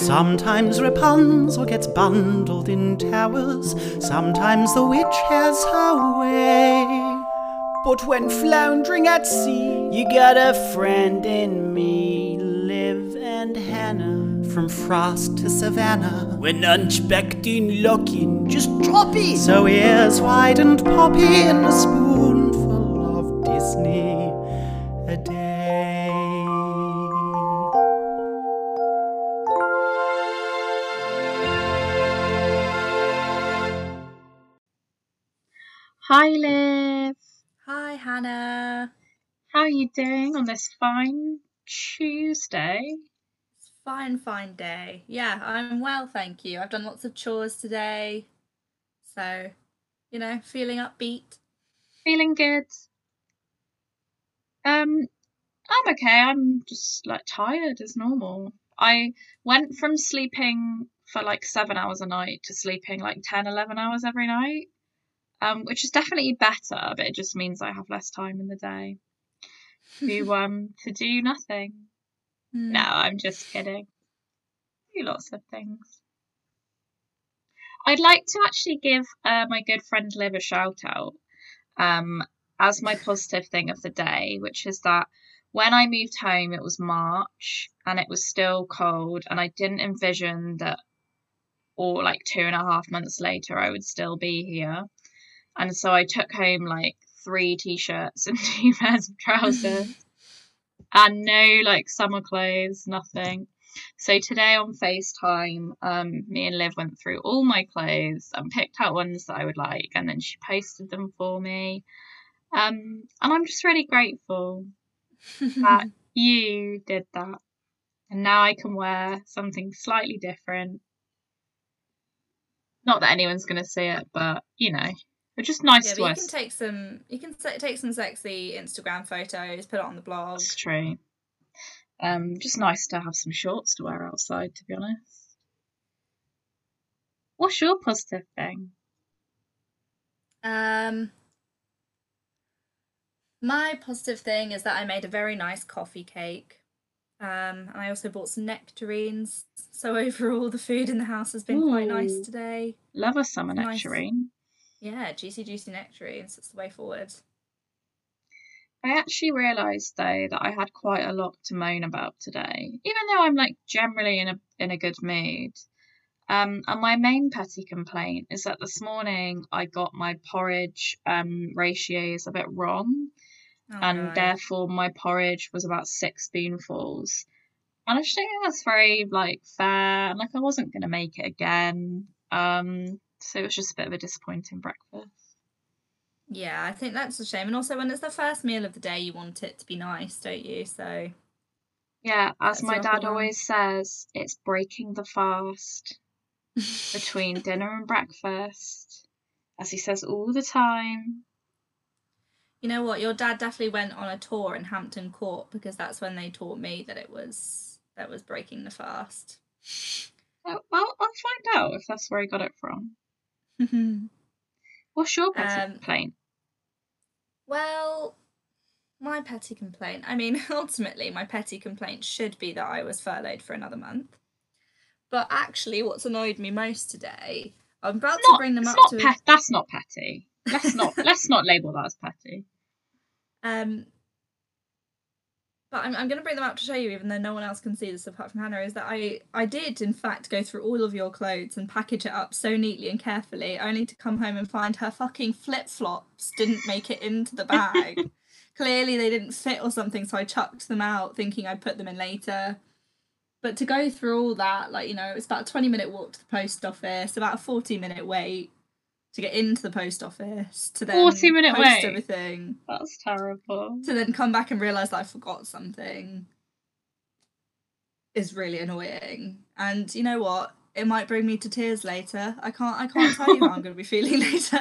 Sometimes Rapunzel gets bundled in towers, sometimes the witch has her way. But when floundering at sea, you got a friend in me, Liv and Hannah. From frost to savannah, When unexpecting looking, just drop it. so ears wide and poppy and a spoonful of Disney Hi, Liv. Hi, Hannah. How are you doing on this fine Tuesday? It's fine, fine day. Yeah, I'm well, thank you. I've done lots of chores today. So, you know, feeling upbeat. Feeling good? Um, I'm okay. I'm just like tired as normal. I went from sleeping for like seven hours a night to sleeping like 10, 11 hours every night, um, which is definitely better, but it just means I have less time in the day to um to do nothing. Hmm. No, I'm just kidding. Do lots of things. I'd like to actually give uh, my good friend Liv a shout out um, as my positive thing of the day, which is that when I moved home, it was March and it was still cold, and I didn't envision that, or like two and a half months later, I would still be here. And so I took home like three t shirts and two pairs of trousers and no like summer clothes, nothing. So today on FaceTime, um, me and Liv went through all my clothes and picked out ones that I would like, and then she posted them for me. Um, and I'm just really grateful that you did that. And now I can wear something slightly different. Not that anyone's going to see it, but you know, it's just nice yeah, to but wear. you can take some. You can take some sexy Instagram photos, put it on the blog. It's true. Um, just nice to have some shorts to wear outside, to be honest. What's your positive thing? Um, my positive thing is that I made a very nice coffee cake. Um, and I also bought some nectarines. So overall, the food in the house has been quite nice today. Love a summer Nice. Yeah, juicy, juicy nectarines. It's the way forward. I actually realised though that I had quite a lot to moan about today, even though I'm like generally in a in a good mood. Um, and my main petty complaint is that this morning I got my porridge um ratios a bit wrong, Oh, and no. therefore my porridge was about six spoonfuls. And I just think that's very like fair. And like I wasn't gonna make it again. Um, so it was just a bit of a disappointing breakfast. Yeah, I think that's a shame. And also, when it's the first meal of the day, you want it to be nice, don't you? So, Yeah, as my dad want. always says, it's breaking the fast between dinner and breakfast, as he says all the time. you know what? Your dad definitely went on a tour in Hampton Court because that's when they taught me that it was that was breaking the fast. Oh, well, I'll find out if that's where he got it from. What's your petty Um, complaint? Well, my petty complaint. I mean, ultimately, my petty complaint should be that I was furloughed for another month. But actually, what's annoyed me most today, I'm about to bring them up not to. pet- that's not petty. Let's not let's not label that as petty. Um, but I'm, I'm going to bring them up to show you, even though no one else can see this apart from Hannah. Is that I I did in fact go through all of your clothes and package it up so neatly and carefully, only to come home and find her fucking flip flops didn't make it into the bag. Clearly they didn't fit or something, so I chucked them out, thinking I'd put them in later. But to go through all that, like you know, it's about a twenty minute walk to the post office, about a forty minute wait to get into the post office, to then 40 minute post wait? everything That's terrible. to then come back and realize that I forgot something is really annoying. And you know what? It might bring me to tears later. I can't I can't tell you how I'm going to be feeling later.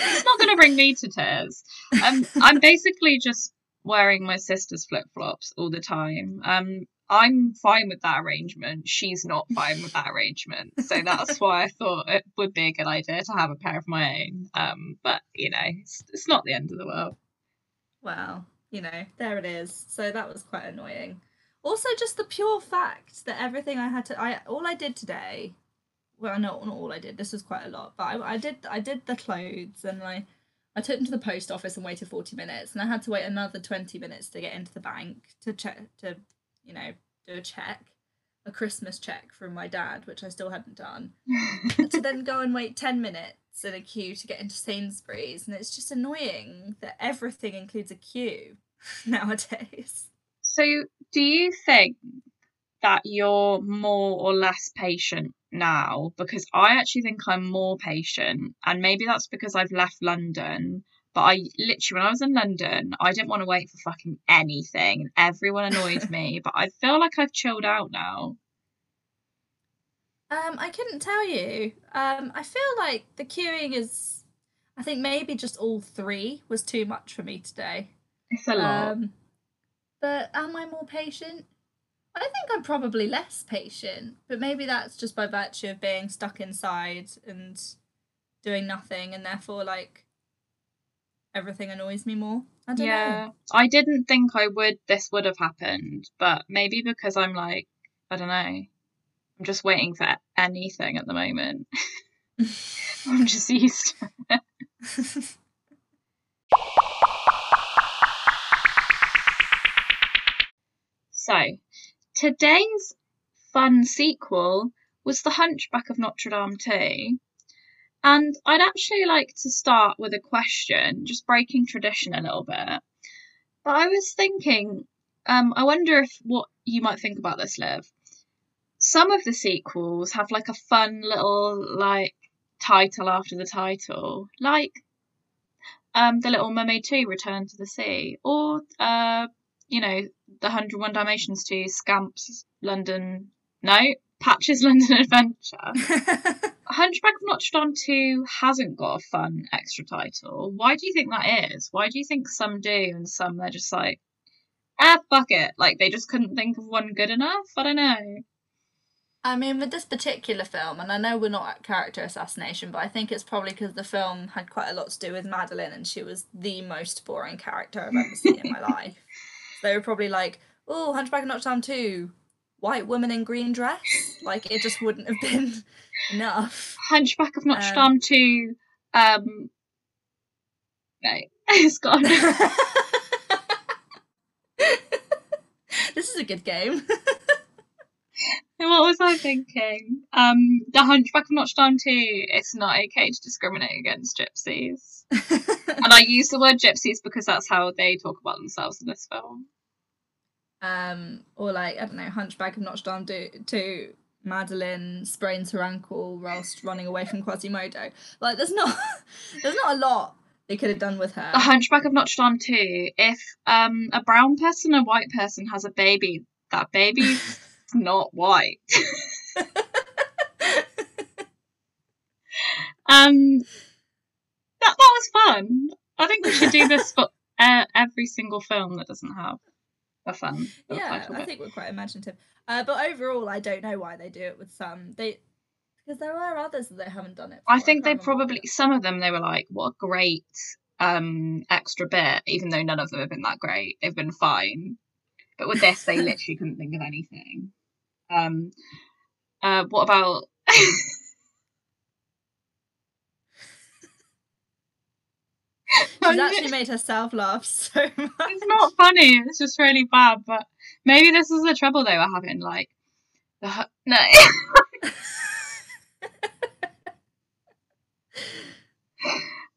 It's not going to bring me to tears. Um, I'm basically just wearing my sister's flip flops all the time. Um, I'm fine with that arrangement. She's not fine with that arrangement. So that's why I thought it would be a good idea to have a pair of my own. Um, but you know, it's, it's not the end of the world. well, you know, there it is. So that was quite annoying. Also, just the pure fact that everything I had to, I all I did today, well, no, not all I did. This was quite a lot, but I, I did, I did the clothes, and I, I took them to the post office and waited forty minutes, and I had to wait another twenty minutes to get into the bank to check, to, you know, do a check, a Christmas check from my dad, which I still hadn't done, to then go and wait ten minutes in a queue to get into Sainsbury's, and it's just annoying that everything includes a queue nowadays. So, do you think that you're more or less patient now? Because I actually think I'm more patient, and maybe that's because I've left London. But I literally, when I was in London, I didn't want to wait for fucking anything, and everyone annoyed me. But I feel like I've chilled out now. Um, I couldn't tell you. Um, I feel like the queuing is. I think maybe just all three was too much for me today. It's a lot. Um, but am I more patient? I think I'm probably less patient, but maybe that's just by virtue of being stuck inside and doing nothing, and therefore, like, everything annoys me more. I don't yeah, know. I didn't think I would. This would have happened, but maybe because I'm like, I don't know. I'm just waiting for anything at the moment. I'm just used. So, today's fun sequel was The Hunchback of Notre Dame 2. And I'd actually like to start with a question, just breaking tradition a little bit. But I was thinking, um, I wonder if what you might think about this, Liv. Some of the sequels have like a fun little like title after the title, like um, The Little Mermaid 2 Return to the Sea, or uh, you know, the 101 Dalmatians 2 Scamps London, no, Patches London Adventure. Hunchback of Notre Dame 2 hasn't got a fun extra title. Why do you think that is? Why do you think some do and some they're just like, ah, fuck it? Like they just couldn't think of one good enough? I don't know. I mean, with this particular film, and I know we're not at character assassination, but I think it's probably because the film had quite a lot to do with Madeline, and she was the most boring character I've ever seen in my life. So they were probably like, "Oh, Hunchback of Notre Dame two, white woman in green dress." Like it just wouldn't have been enough. Hunchback of Notre Um, Dame 2, um, no, it's gone. this is a good game. what was I thinking? Um, The Hunchback of Notre Dame 2, it's not okay to discriminate against gypsies. and I use the word gypsies because that's how they talk about themselves in this film. Um, or like I don't know, Hunchback of Notre Dame do, two. Madeline sprains her ankle whilst running away from Quasimodo. Like, there's not, there's not a lot they could have done with her. The Hunchback of Notre Dame 2, if um, a brown person and a white person has a baby, that baby's not white. um, that, that was fun. I think we should do this for uh, every single film that doesn't have a fun yeah, I think we're quite imaginative. Uh, but overall, I don't know why they do it with some. They because there are others that they haven't done it. I think they can't probably some of them they were like, what a great um extra bit, even though none of them have been that great. They've been fine. But with this they literally couldn't think of anything. Um uh what about She's actually made herself laugh so much. it's not funny, it's just really bad, but maybe this is the trouble they were having, like the no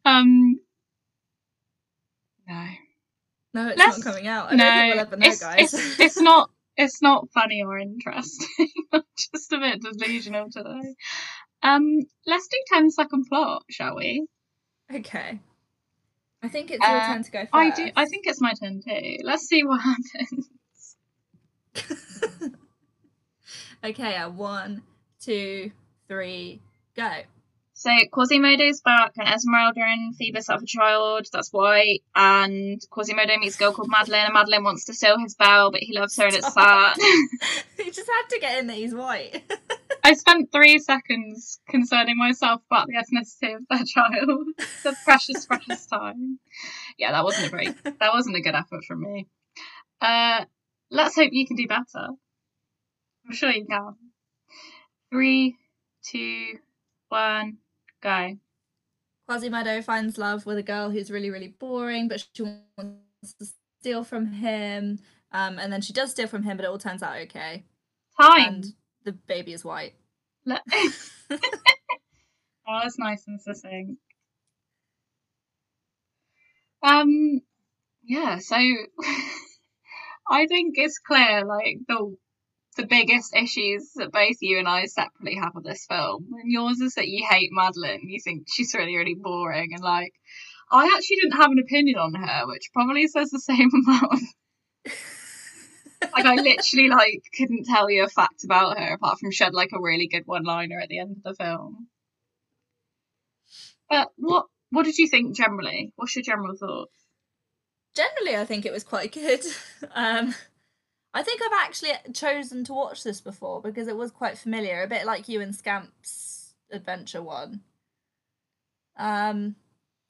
Um No. No, it's Let's- not coming out. I no, don't think we'll know, it's, guys. It's, it's not. It's not funny or interesting. I'm just a bit delusional today. Um, let's do 10 second plot, shall we? okay. I think it's your Uh, turn to go first. I do. I think it's my turn too. Let's see what happens. okay, uh, one, two, three, go. So Quasimodo's back, and Esmeralda and Phoebus have a child. That's white, and Quasimodo meets a girl called Madeline, and Madeline wants to steal his bell, but he loves her, and it's sad. he just had to get in that he's white. I spent three seconds concerning myself about the ethnicity of their child. the precious, precious time. Yeah, that wasn't a very, that wasn't a good effort from me. Uh, let's hope you can do better. I'm sure you can. Three, two, one, go. Quasimodo finds love with a girl who's really, really boring, but she wants to steal from him. Um, and then she does steal from him, but it all turns out okay. Time. And the baby is white. Oh, that's nice and succinct. Um, yeah. So I think it's clear, like the the biggest issues that both you and I separately have with this film. And yours is that you hate Madeline. You think she's really, really boring, and like I actually didn't have an opinion on her, which probably says the same amount. Like I literally like couldn't tell you a fact about her apart from she had like a really good one-liner at the end of the film. But what what did you think generally? What's your general thoughts? Generally, I think it was quite good. Um, I think I've actually chosen to watch this before because it was quite familiar, a bit like you and Scamp's adventure one. Um,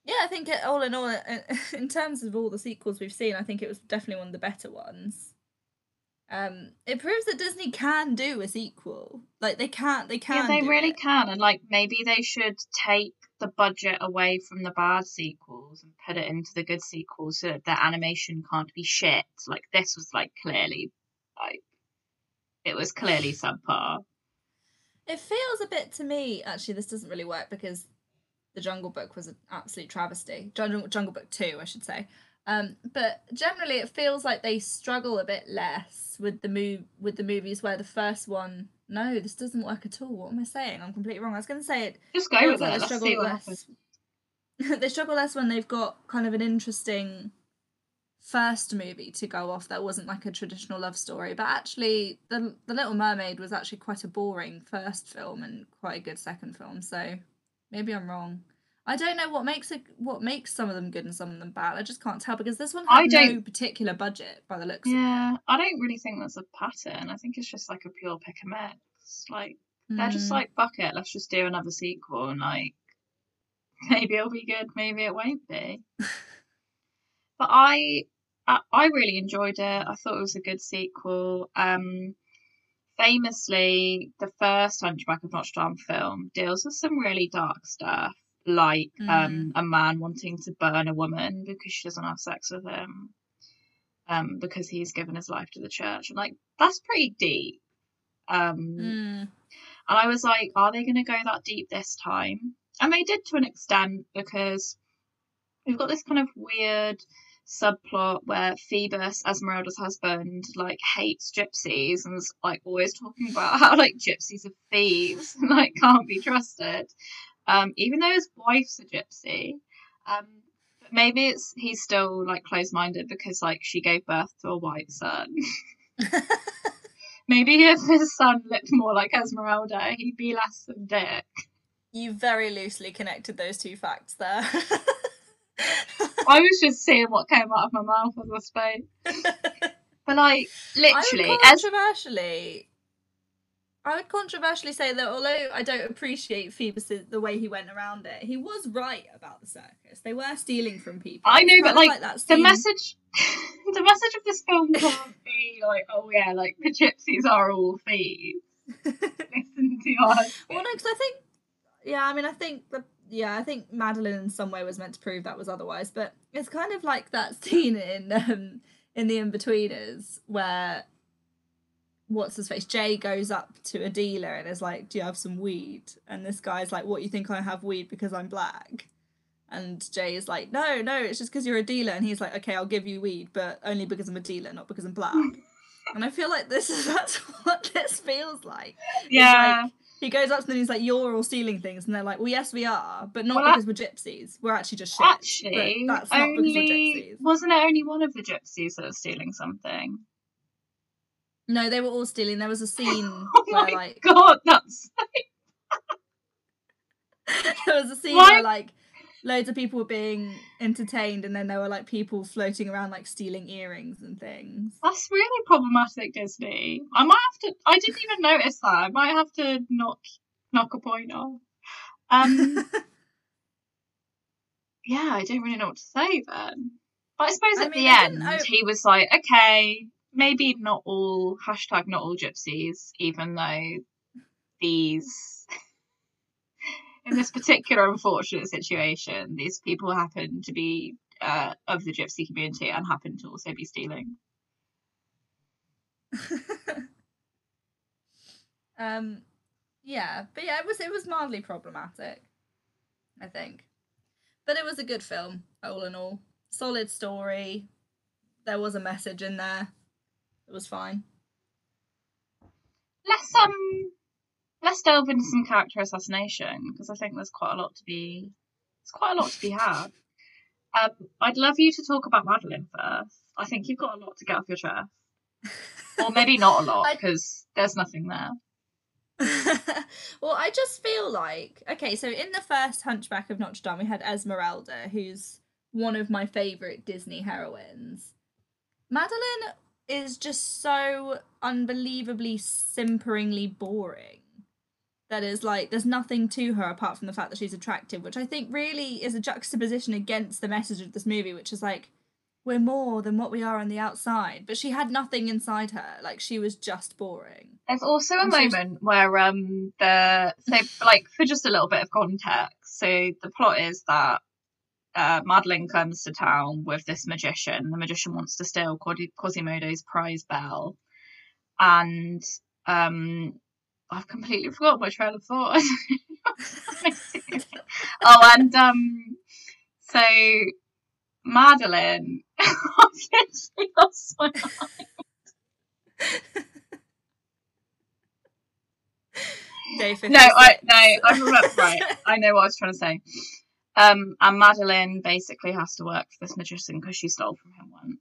yeah, I think it, all in all, in terms of all the sequels we've seen, I think it was definitely one of the better ones. Um, it proves that Disney can do a sequel. Like they can't, they can. Yeah, they really it. can, and like maybe they should take the budget away from the bad sequels and put it into the good sequels so that the animation can't be shit. Like this was like clearly like it was clearly subpar. It feels a bit to me actually this doesn't really work because the Jungle Book was an absolute travesty. Jungle Jungle Book 2, I should say. Um, but generally it feels like they struggle a bit less with the move with the movies where the first one no, this doesn't work at all. What am I saying? I'm completely wrong. I was going to say it. Just go with like it. They struggle less. they struggle less when they've got kind of an interesting first movie to go off that wasn't like a traditional love story. But actually, the the Little Mermaid was actually quite a boring first film and quite a good second film. So maybe I'm wrong. I don't know what makes it what makes some of them good and some of them bad. I just can't tell because this one had no particular budget by the looks. Yeah, I don't really think there's a pattern. I think it's just like a pure pick and mix. Like mm. they're just hmm. like fuck it, let's just do another sequel and like maybe it'll be good, maybe it won't be. but I, I I really enjoyed it. I thought it was a good sequel. Um famously the first Hunchback of Notre Dame film deals with some really dark stuff like mm. um, a man wanting to burn a woman because she doesn't have sex with him um, because he's given his life to the church. And like, that's pretty deep. Um, mm. And I was like, are they going to go that deep this time? And they did to an extent because we've got this kind of weird subplot where Phoebus, Esmeralda's husband, like hates gypsies and is like always talking about how like gypsies are thieves and like can't be trusted um, even though his wife's a gypsy. Um, but maybe it's he's still like closed minded because like she gave birth to a white son. maybe if his son looked more like Esmeralda, he'd be less than Dick. You very loosely connected those two facts there. I was just seeing what came out of my mouth as I spoke. But like literally, controversially, I would controversially say that although I don't appreciate Phoebus the way he went around it, he was right about the circus. They were stealing from people. I know, but like, like the message, the message of this film can't be like, oh yeah, like the gypsies are all thieves. Listen to us. Well, no, because I think, yeah, I mean, I think the yeah, I think Madeline in some way was meant to prove that was otherwise, but it's kind of like that scene in um in the Inbetweeners where what's his face? Jay goes up to a dealer and is like, "Do you have some weed?" And this guy's like, "What you think I have weed because I'm black?" And Jay is like, "No, no, it's just because you're a dealer." And he's like, "Okay, I'll give you weed, but only because I'm a dealer, not because I'm black." and I feel like this is that's what this feels like. Yeah. Like, he goes up to them and he's like, "You're all stealing things," and they're like, "Well, yes, we are, but not well, because we're gypsies. We're actually just shit." Actually, that's not only, because we're gypsies. Wasn't it only one of the gypsies that was stealing something? No, they were all stealing. There was a scene oh where my like god, that's there was a scene Why? where like loads of people were being entertained and then there were like people floating around like stealing earrings and things. That's really problematic, Disney. I might have to I didn't even notice that. I might have to knock knock a point off. Um Yeah, I don't really know what to say then. But I suppose I at mean, the end I... he was like, Okay, maybe not all hashtag not all gypsies, even though these in this particular unfortunate situation, these people happen to be uh, of the gypsy community and happen to also be stealing. um, yeah, but yeah, it was it was mildly problematic, I think, but it was a good film all in all. Solid story. There was a message in there. It was fine. Let's um let's delve into some character assassination because I think there's quite a lot to be there's quite a lot to be had. Um, I'd love you to talk about Madeline first. I think you've got a lot to get off your chest, or maybe not a lot because there's nothing there. well, I just feel like okay. So in the first Hunchback of Notre Dame, we had Esmeralda, who's one of my favorite Disney heroines. Madeline is just so unbelievably simperingly boring. That is like there's nothing to her apart from the fact that she's attractive, which I think really is a juxtaposition against the message of this movie, which is like we're more than what we are on the outside. But she had nothing inside her. Like she was just boring. There's also a so- moment where um the so like for just a little bit of context, so the plot is that uh, Madeline comes to town with this magician. The magician wants to steal Quasi- Quasimodo's prize bell, and um I've completely forgotten my trail of thought. oh, and um so Madeline obviously lost my Day No, I 56. no, I remember right. I know what I was trying to say. Um, and Madeline basically has to work for this magician because she stole from him once.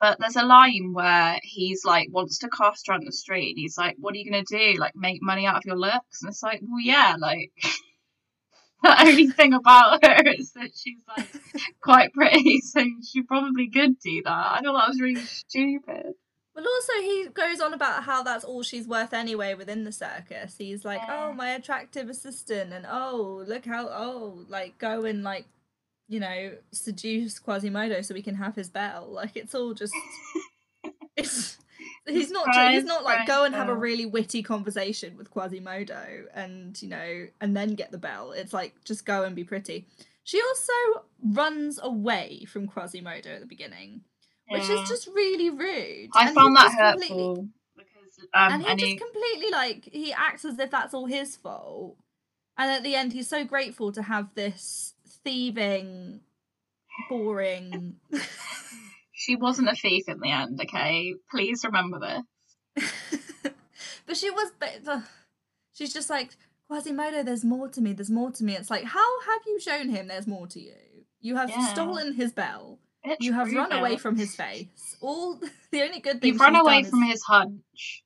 But there's a line where he's like wants to cast her on the street. And he's like, "What are you gonna do? Like make money out of your looks?" And it's like, "Well, yeah, like." The only thing about her is that she's like quite pretty, so she probably could do that. I thought that was really stupid. Well, also he goes on about how that's all she's worth anyway within the circus. He's like, Yeah. "Oh, my attractive assistant," and "Oh, look how oh, like go and like, you know, seduce Quasimodo so we can have his bell." Like it's all just, it's he's not ju- he's not like go and have a really witty conversation with Quasimodo and you know and then get the bell. It's like just go and be pretty. She also runs away from Quasimodo at the beginning, which is just really rude. I and found that just completely- hurtful because um, and he and just he- completely like he acts as if that's all his fault and at the end he's so grateful to have this thieving boring She wasn't a thief in the end, okay? Please remember this. but she was but she's just like quasimodo there's more to me there's more to me it's like how have you shown him there's more to you you have Yeah. stolen his bell Bitch, you have run away from his face all the only good thing You've run away done from is- his hunch.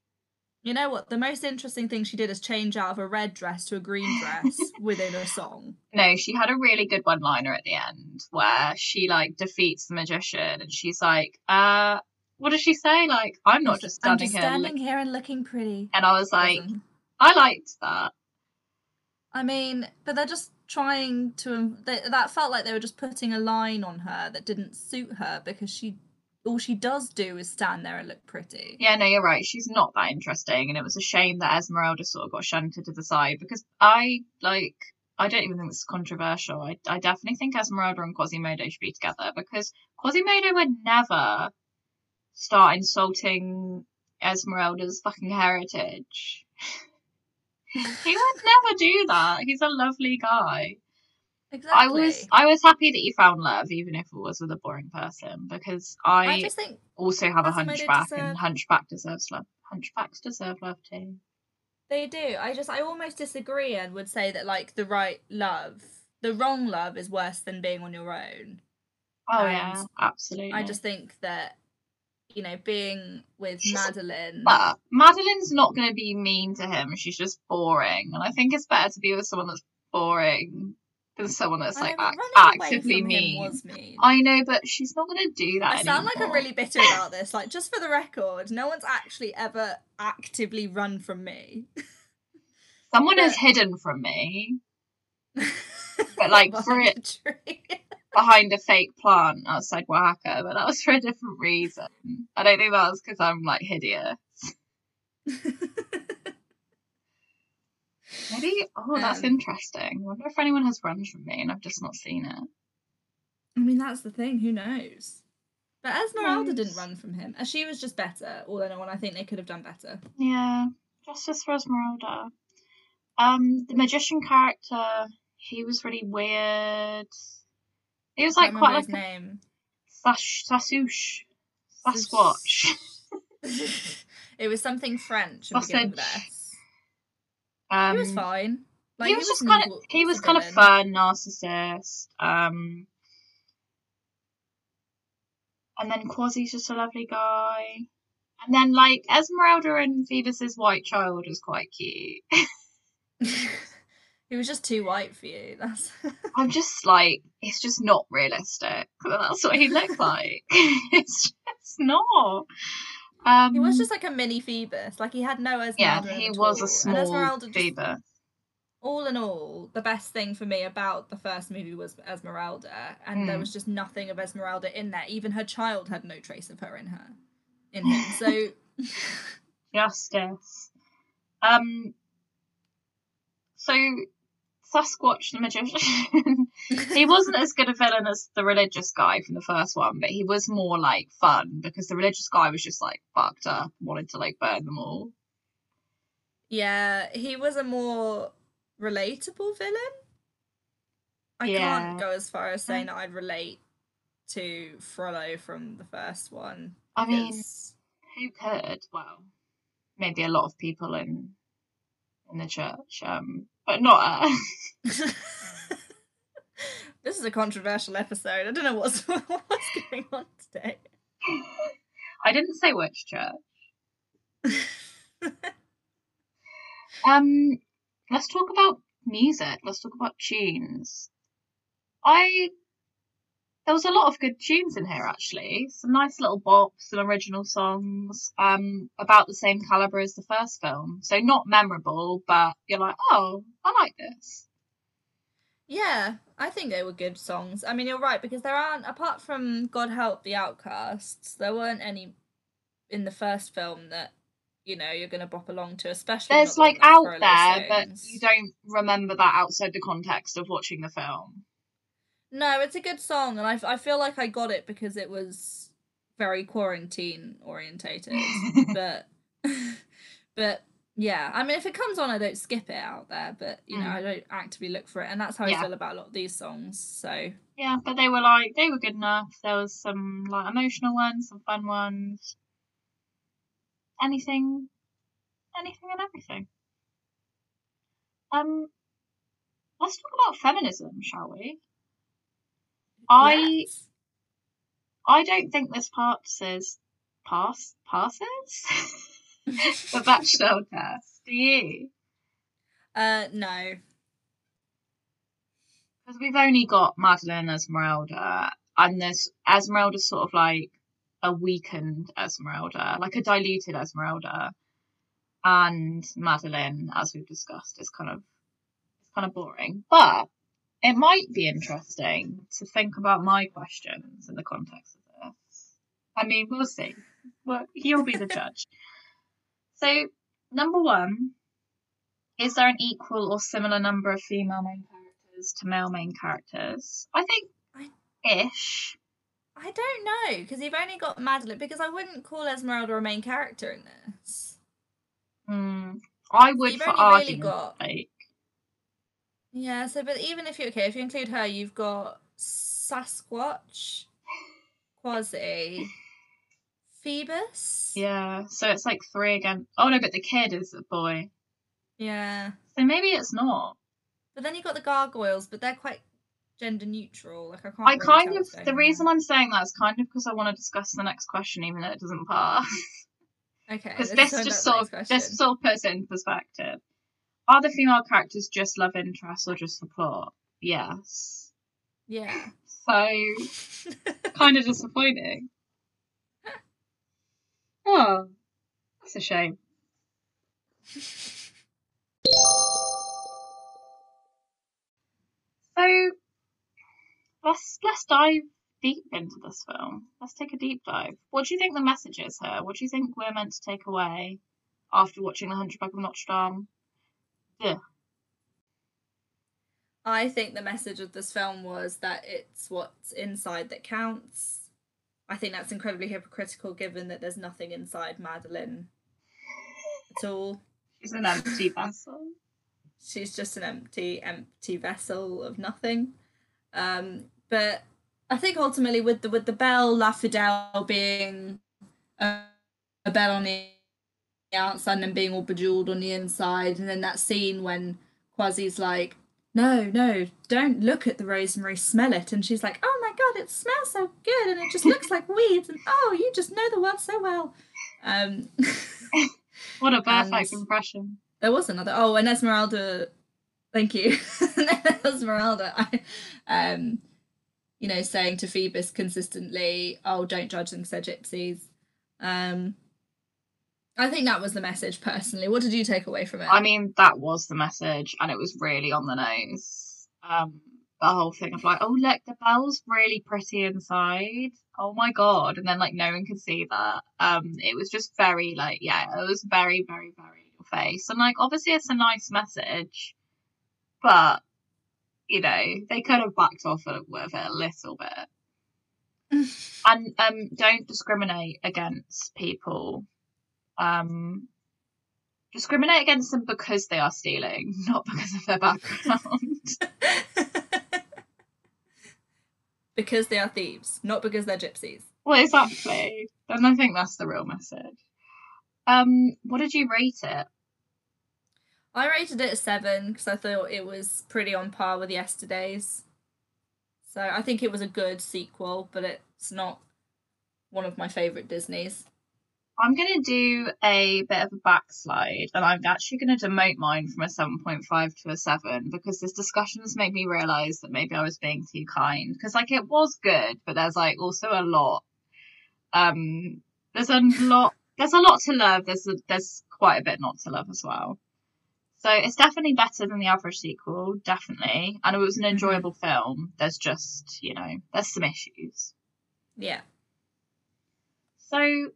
you know what the most interesting thing she did is change out of a red dress to a green dress within a song No, she had a really good one liner at the end where she like defeats the magician and she's like, uh, what does she say? Like, I'm not just I'm standing just here. standing look-" here and looking pretty. And I was like, I liked that. I mean, but they're just trying to. They, that felt like they were just putting a line on her that didn't suit her because she, all she does do is stand there and look pretty. Yeah, no, you're right. She's not that interesting, and it was a shame that Esmeralda sort of got shunted to the side because I like. I don't even think this is controversial. I, I definitely think Esmeralda and Quasimodo should be together because Quasimodo would never start insulting Esmeralda's fucking heritage. he would never do that. He's a lovely guy. Exactly. I was I was happy that you found love, even if it was with a boring person, because I, I just think also have a hunchback, and hunchback deserves love. Hunchbacks deserve love too. they do. I just, I almost disagree and would say that like the right love, the wrong love is worse than being on your own. Oh And yeah, absolutely. I just think that, you know, being with She's- Madeline. But Madeline's not going to be mean to him. She's just boring, and I think it's better to be with someone that's boring than someone that's I like know, act- but running away actively mean. mean. I know, but she's not going to do that. I sound like I'm really bitter about this. Like, just for the record, no one's actually ever actively run from me. Someone has but- hidden from me. But, like, for it- Behind the tree. behind a fake plant outside Oaxaca, but that was for a different reason. I don't think that was because I'm like hideous. Maybe. Oh, that's Um, interesting. I wonder if anyone has run from me and I've just not seen it. I mean, that's the thing. Who knows? But Esmeralda didn't run from him. As she was just better, all in all, I think they could have done better. Yeah, Justice for Esmeralda. Um, the magician character, he was really weird. He was like quite like his a name. sash, sasoosh, Sasquatch. it was something French Sausage. Um, he was fine. Like, he was just kind of he was kind of fun, narcissist. Um, and then Quasi's just a lovely guy. And then like Esmeralda and Phoebus's white child was quite cute. he was just too white for you. That's I'm just like, it's just not realistic. That's what he looked like. it's just not. Um, he was just like a mini Phoebus. Like he had no Esmeralda. yeah, he was all. a small Phoebus. all in all, the best thing for me about the first movie was Esmeralda, and there Mm. was just nothing of Esmeralda in there. Even her child had no trace of her in her, in him. So Justice. Um. So, Sasquatch the magician. he wasn't as good a villain as the religious guy from the first one, but he was more like fun because the religious guy was just like fucked up, wanted to like burn them all. yeah, he was a more relatable villain. I Yeah. can't go as far as saying uh-huh. that I'd relate to Frollo from the first one. I mean, who could? Well, maybe a lot of people in in the church, um, but not us. this is a controversial episode. I don't know what's what's going on today. I didn't say which church. Um, let's talk about music. Let's talk about tunes. I there was a lot of good tunes in here actually. Some nice little bops and original songs. Um, about the same caliber as the first film. So not memorable, but you're like, oh, I like this. Yeah, I think they were good songs. I mean, you're right because there aren't, apart from God Help the Outcasts, there weren't any in the first film that you know you're gonna bop along to. Especially There's like out there, but you don't remember that outside the context of watching the film. No, it's a good song, and I I feel like I got it because it was very quarantine orientated. but but yeah, I mean, if it comes on, I don't skip it out there, but you know, Mm. I don't actively look for it, and that's how Yeah. I feel about a lot of these songs. So Yeah, but they were like they were good enough. There was some like emotional ones, some fun ones. Anything anything and everything. Um let's talk about feminism, shall we? I yes. I don't think this part says pass passes the Bechdel test. Do you? uh, no. Because we've only got Madeline Esmeralda, and there's Esmeralda's sort of like a weakened Esmeralda, like a diluted Esmeralda, and Madeline, as we've discussed, is kind of it's kind of boring. But it might be interesting to think about my questions in the context of this. I mean, we'll see. Well, you'll be the judge. So, number one, is there an equal or similar number of female main characters to male main characters? I think ish. I don't know because you've only got Madeline. Because I wouldn't call Esmeralda a main character in this. Mm, I would You've for only really got- sake. Yeah. So, but even if you okay, if you include her, you've got Sasquatch, Quasi, Phoebus. Yeah, so it's like three again. Oh no, but the kid is a boy. Yeah. So maybe it's not. But then you've got the gargoyles, but they're quite gender neutral. Like I can't. I really kind of the on reason I'm saying that is kind of because I want to discuss the next question, even though it doesn't pass. Okay. Because this just sort of next this sort of puts it in perspective. Are the female characters just love interests or just the plot? Yes. Yeah. So kind of disappointing. Oh, that's a shame. So, let's let's dive deep into this film. Let's take a deep dive. What do you think the message is here? What do you think we're meant to take away after watching The Hunchback of Notre Dame? Yeah. I think the message of this film was that it's what's inside that counts. I think that's incredibly hypocritical given that there's nothing inside Madeline at all. She's an empty vessel. She's just an empty, empty vessel of nothing. Um, but I think ultimately with the with the bell La Fidèle being a, a bell on the outside and then being all bejeweled on the inside, and then that scene when Quasi's like, "No, no, don't look at the rosemary, smell it," and she's like, "Oh my god, it smells so good, and it just looks like weeds," and oh, you just know the world so well. Um, what a perfect impression. there was another. Oh, and Esmeralda. Thank you, Esmeralda. I, um, you know, saying to Phoebus consistently, "Oh, don't judge them because they're gypsies." Um, I think that was the message personally. What did you take away from it? I mean, that was the message, and it was really on the nose. Um, the whole thing of like, oh look, the bell's really pretty inside. Oh my god! And then like no one could see that. Um, it was just very like, yeah, it was very, very, very in your face. And like, obviously, it's a nice message, but you know, they could have backed off it with it a little bit. and um, don't discriminate against people. Um, discriminate against them because they are stealing, not because of their background. because they are thieves, not because they're gypsies. well, exactly. And I think that's the real message. Um, what did you rate it? I rated it a seven because I thought it was pretty on par with yesterday's. So I think it was a good sequel, but it's not one of my favourite Disney's. I'm gonna do a bit of a backslide, and I'm actually gonna demote mine from a 7.5 to a 7 because this discussion has made me realise that maybe I was being too kind. Because like it was good, but there's like also a lot. Um, there's a lot. There's a lot to love. There's a, there's quite a bit not to love as well. So it's definitely better than the average sequel, definitely. And it was an enjoyable film. There's just you know there's some issues. Yeah. So,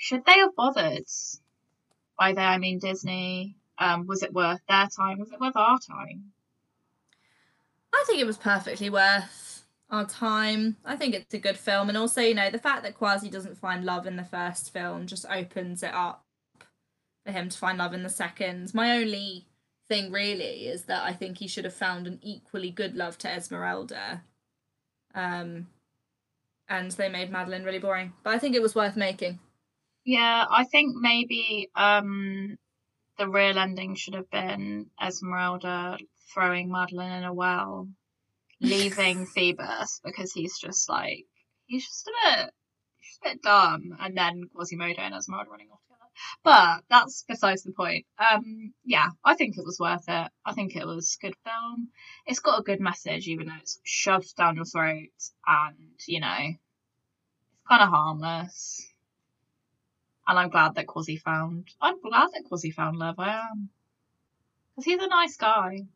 should they have bothered? By they, I mean Disney. Um, was it worth their time? Was it worth our time? I think it was perfectly worth our time. I think it's a good film, and also, you know, the fact that Quasi doesn't find love in the first film just opens it up for him to find love in the second. My only thing really is that I think he should have found an equally good love to Esmeralda. Um, and they made Madeline really boring, but I think it was worth making. Yeah, I think maybe um, the real ending should have been Esmeralda throwing Madeline in a well, leaving Phoebus because he's just like he's just a bit, he's just a bit dumb, and then Quasimodo and Esmeralda running off together. But that's besides the point. Um, yeah, I think it was worth it. I think it was a good film. It's got a good message, even though it's shoved down your throat, and you know, it's kind of harmless. And I'm glad that Quasi found. I'm glad that Quasi found love. I am, because he's a nice guy.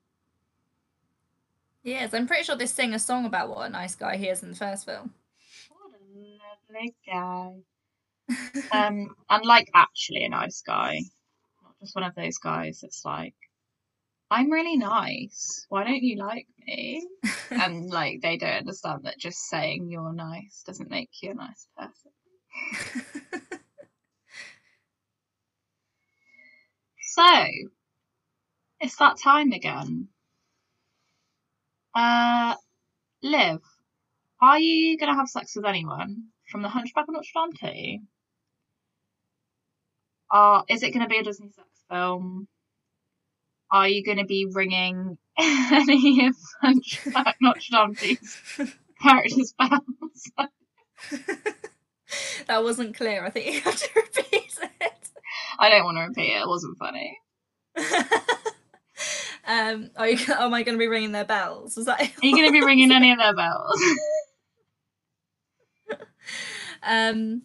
Yes, I'm pretty sure they sing a song about what a nice guy he is in the first film. What a lovely guy. um, and like actually a nice guy, not just one of those guys that's like, I'm really nice. Why don't you like me? and like they don't understand that just saying you're nice doesn't make you a nice person. So, it's that time again. Uh, Liv, are you going to have sex with anyone from The Hunchback of Notre Dame 2? Uh, is it going to be a Disney sex film? Are you going to be ringing any of Hunchback Notre Dame 2's characters' bells? that wasn't clear. I think you have to repeat it. I don't want to repeat it. It wasn't funny. um, are you? Am I going to be ringing their bells? Was that? Are you going to be ringing any of their bells? um,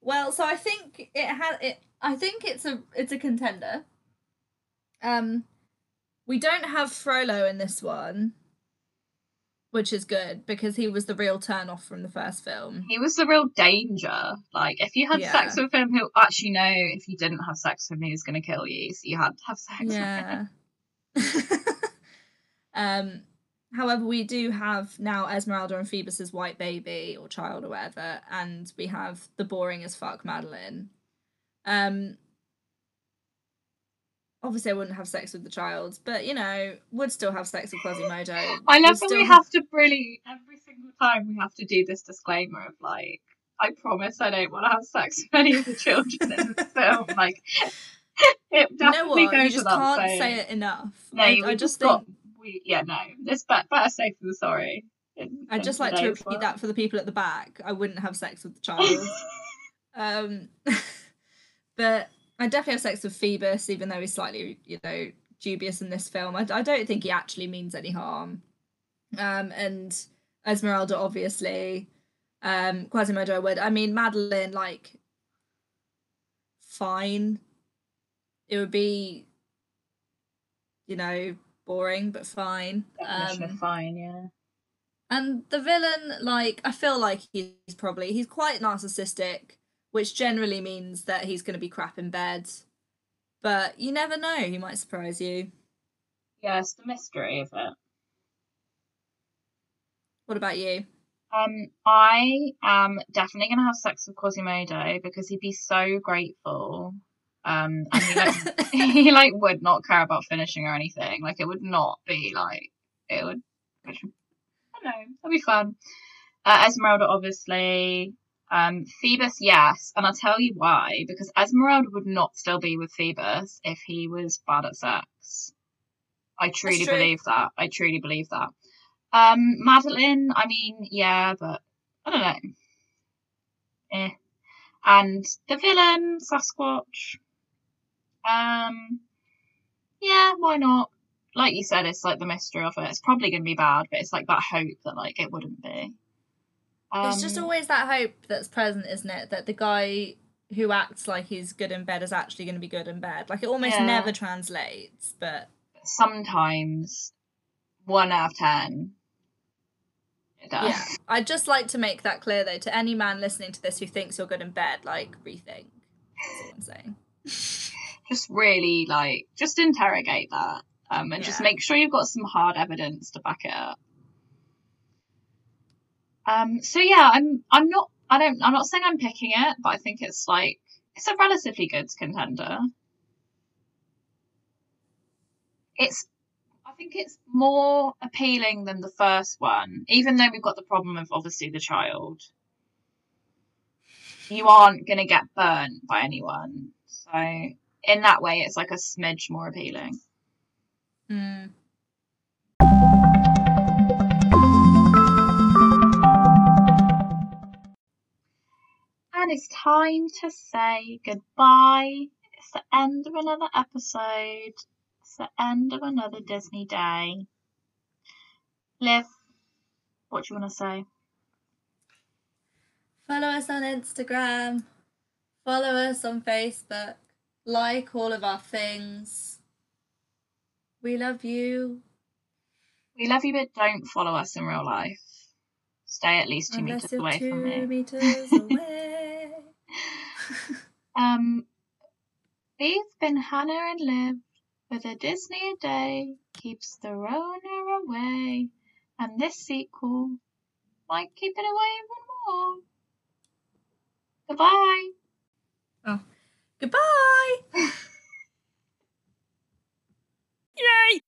well, so I think it had it. I think it's a it's a contender. Um, we don't have Frollo in this one. Which is good because he was the real turn off from the first film. He was the real danger. Like, if you had Yeah. sex with him, he'll actually know if you didn't have sex with him, he was going to kill you. So you had to have sex with him. Yeah. um, however, we do have now Esmeralda and Phoebus's white baby or child or whatever, and we have the boring as fuck Madeline. Um, obviously, I wouldn't have sex with the child, but you know, would still have sex with Quasimodo. I love that we have to really, every single time we have to do this disclaimer of like, I promise I don't want to have sex with any of the children in the film. Like, it You know definitely what? You just can't saying. say it enough. No, I, I just just got, we, yeah, no, this be- better safe than sorry. I'd just like to repeat world. that for the people at the back. I wouldn't have sex with the child. um, but I definitely have sex with Phoebus, even though he's slightly, you know, dubious in this film. I, I don't think he actually means any harm. Um, and Esmeralda, obviously. Um, Quasimodo, I would. I mean, Madellaine, like, fine. It would be, you know, boring, but fine. Definition Um, fine, yeah. and the villain, like, I feel like he's probably he's quite narcissistic, which generally means that he's going to be crap in bed. But you never know; he might surprise you. Yeah, it's the mystery of it. What about you? Um, I am definitely gonna have sex with Quasimodo because he'd be so grateful. Um, and he like he like would not care about finishing or anything. Like it would not be like it would. I don't know. That'd be fun. Uh, Esmeralda, obviously. Um, Phoebus, yes, and I'll tell you why. Because Esmeralda would not still be with Phoebus if he was bad at sex. I truly believe that. I truly believe that. Um, Madellaine, I mean, yeah, but I don't know. Eh. And the villain, Sasquatch. Um, yeah, why not? Like you said, it's like the mystery of it. It's probably going to be bad, but it's like that hope that like it wouldn't be. It's just Um, always that hope that's present, isn't it? That the guy who acts like he's good in bed is actually going to be good in bed. Like it almost Yeah. never translates, but sometimes one out of ten. It does. yeah. I'd just like to make that clear though to any man listening to this who thinks you're good in bed, like rethink. That's all I'm saying. Just really like just interrogate that. Um, and just make sure you've got some hard evidence to back it up. Um, so yeah, I'm I'm not I don't I'm not saying I'm picking it, but I think it's like it's a relatively good contender. It's I think it's more appealing than the first one, even though we've got the problem of obviously the child. You aren't gonna get burnt by anyone. So in that way it's like a smidge more appealing. Mm. It's time to say goodbye. It's the end of another episode. It's the end of another Disney day. Liv, what do you want to say? Follow us on Instagram. Follow us on Facebook. Like all of our things. We love you. We love you, but don't follow us in real life. Stay at least two Unless meters away two from me. meters away. um, they've been Hannah and Liv, with a Disney a day keeps the Rona away, and this sequel might keep it away even more. Goodbye. Oh, goodbye. Yay!